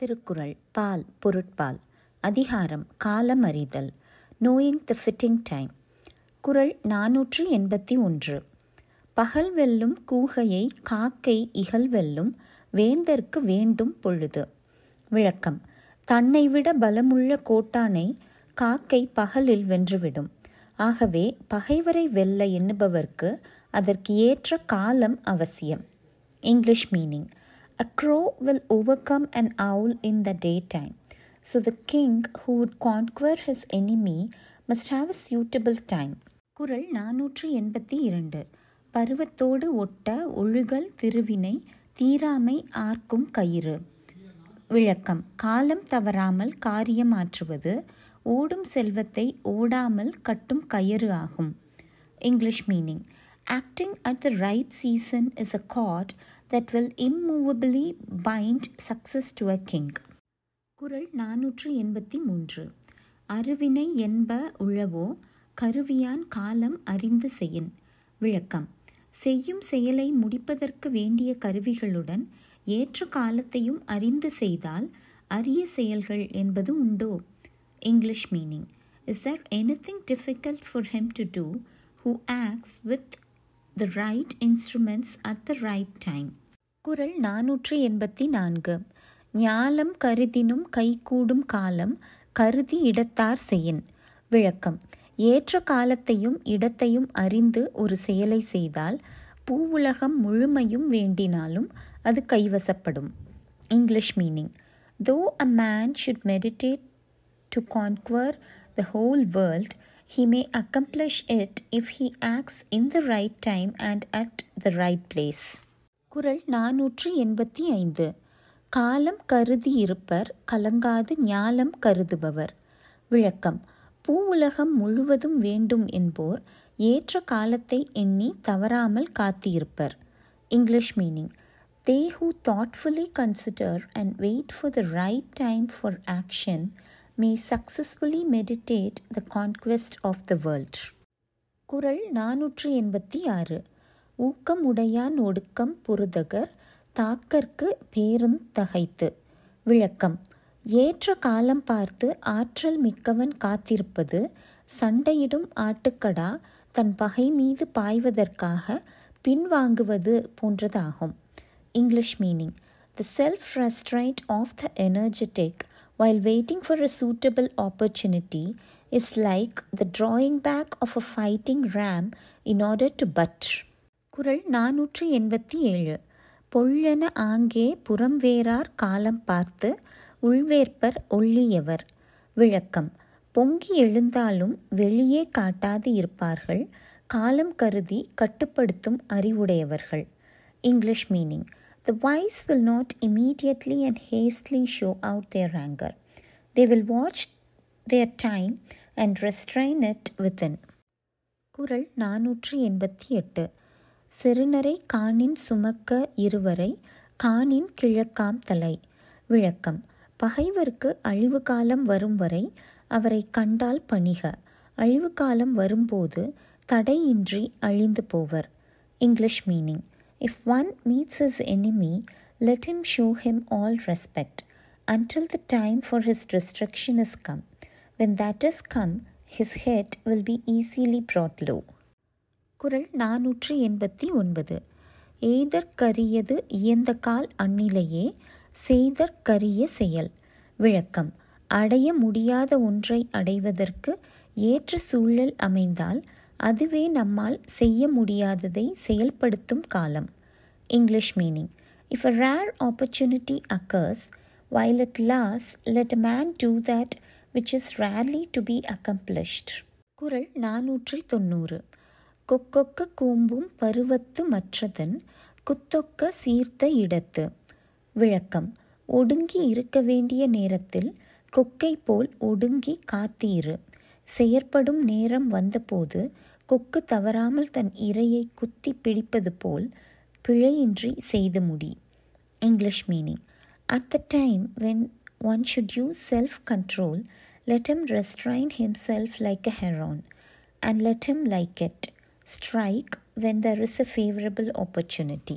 திருக்குறள் பால் பொருட்பால் அதிகாரம் காலம் அறிதல் நோயிங் த ஃபிட்டிங் டைம் குறள் நாநூற்று எண்பத்தி ஒன்று. பகல் வெல்லும் கூகையை காக்கை இகல் வெல்லும் வேந்தர்க்கு வேண்டும் பொழுது. விளக்கம். தன்னை விட பலமுள்ள கோட்டானை காக்கை பகலில் வென்றுவிடும். ஆகவே பகைவரை வெல்ல எண்ணுபவர்க்கு அதற்கு ஏற்ற காலம் அவசியம். English meaning. A crow will overcome an owl in the daytime. So the king who would conquer his enemy must have a suitable time. குரல் நாநூற்று எண்பத்தி இரண்டு. பருவத்தோடு ஒட்ட ஒழுகல் திருவினை தீராமை ஆர்க்கும் கயிறு. விளக்கம். காலம் தவறாமல் காரியம் ஆற்றுவது. ஓடும் செல்வத்தை ஓடாமல் கட்டும் கயிறு ஆகும். English meaning acting at the right season is a cord that will immovably bind success to a king. குரல் நாநூற்று எண்பத்தி மூன்று. அருவினை என்ப உழவோ கருவியான் காலம் அறிந்து செய்யின் விளக்கம். செய்யும் செயலை முடிப்பதற்கு வேண்டிய கருவிகளுடன் ஏற்ற காலத்தையும் அறிந்து செய்தால் அரிய செயல்கள் என்பது உண்டோ? English meaning is there anything difficult for him to do who acts with the right instruments at the right time குரல் நானூற்றி எண்பத்தி நான்கு. ஞாலம் கருதினும் கைகூடும் காலம் கருதி இடத்தார் செய்யின். விளக்கம். ஏற்ற காலத்தையும் இடத்தையும் அறிந்து ஒரு செயலை செய்தால் பூவுலகம் முழுமையும் வேண்டினாலும் அது கைவசப்படும். English meaning. Though a man should meditate to conquer the whole world he may accomplish it if he acts in the right time and at the right place. குரல் நாநூற்றி எண்பத்தி ஐந்து. காலம் கருதி இருப்பர் கலங்காது ஞாலம் கருதுபவர். விளக்கம். பூ உலகம் முழுவதும் வேண்டும் என்போர் ஏற்ற காலத்தை எண்ணி தவறாமல் காத்திருப்பர். English meaning. They who thoughtfully consider and wait for the right time for action may successfully meditate the conquest of the world. குரல் நானூற்று எண்பத்தி ஆறு ஊக்கம் உடையான் ஒடுக்கம் புருதகர் தாக்கற்கு பேரும் தகைத்து. விளக்கம். ஏற்ற காலம் பார்த்து ஆற்றல் மிக்கவன் காத்திருப்பது சண்டையிடும் ஆட்டுக்கடா தன் பகை மீது பாய்வதற்காக பின்வாங்குவது போன்றதாகும். English meaning. The self restraint of the energetic while waiting for a suitable opportunity is like the drawing back of a fighting ram in order to butt. குரல் நாநூற்று எண்பத்தி ஏழு. பொள்ளென ஆங்கே புறம்வேறார் காலம் பார்த்து உள்வேற்பர் ஒள்ளியவர். விளக்கம். பொங்கி எழுந்தாலும் வெளியே காட்டாது இருப்பார்கள். காலம் கருதி கட்டுப்படுத்தும் அறிவுடையவர்கள். English meaning. The wise will not immediately and hastily show out their anger. They will watch their time and restrain it within. குரல் நானூற்றி எண்பத்தி எட்டு சிறுநரை காணின் சுமக்க இருவரை காணின் கிழக்காம் தலை. விளக்கம். பகைவருக்கு அழிவு காலம் வரும் வரை அவரை கண்டால் பணிக. அழிவு காலம் வரும்போது தடையின்றி அழிந்து போவர். English meaning. If one meets his enemy, let him show him all respect until the time for his destruction is come. When that is come, his head will be easily brought low. குரல் நாநூற்றி எண்பத்தி ஒன்பது எய்தற்கரியது இயந்த கால் அந்நிலையே செய்தற்கரிய செயல் விளக்கம் அடைய முடியாத ஒன்றை அடைவதற்கு ஏற்ற சூழல் அமைந்தால் அதுவே நம்மால் செய்ய முடியாததை செயல்படுத்தும் காலம். English meaning if a rare opportunity occurs while it lasts let a man do that which is rarely to be accomplished குரல் நாநூற்றி தொண்ணூறு கொக்கொக்க கூம்பும் பருவத்து மற்றதன் குத்தொக்க சீர்த்த இடத்து. விளக்கம். ஒடுங்கி இருக்க வேண்டிய நேரத்தில் கொக்கை போல் ஒடுங்கி காத்தீரு. செயற்படும் நேரம் வந்தபோது கொக்கு தவறாமல் தன் இரையை குத்தி பிடிப்பது போல் பிழையின்றி செய்து முடி. English meaning at the time when one should use self control let him restrain himself like a heron and let him like it. Strike when there is a favorable opportunity.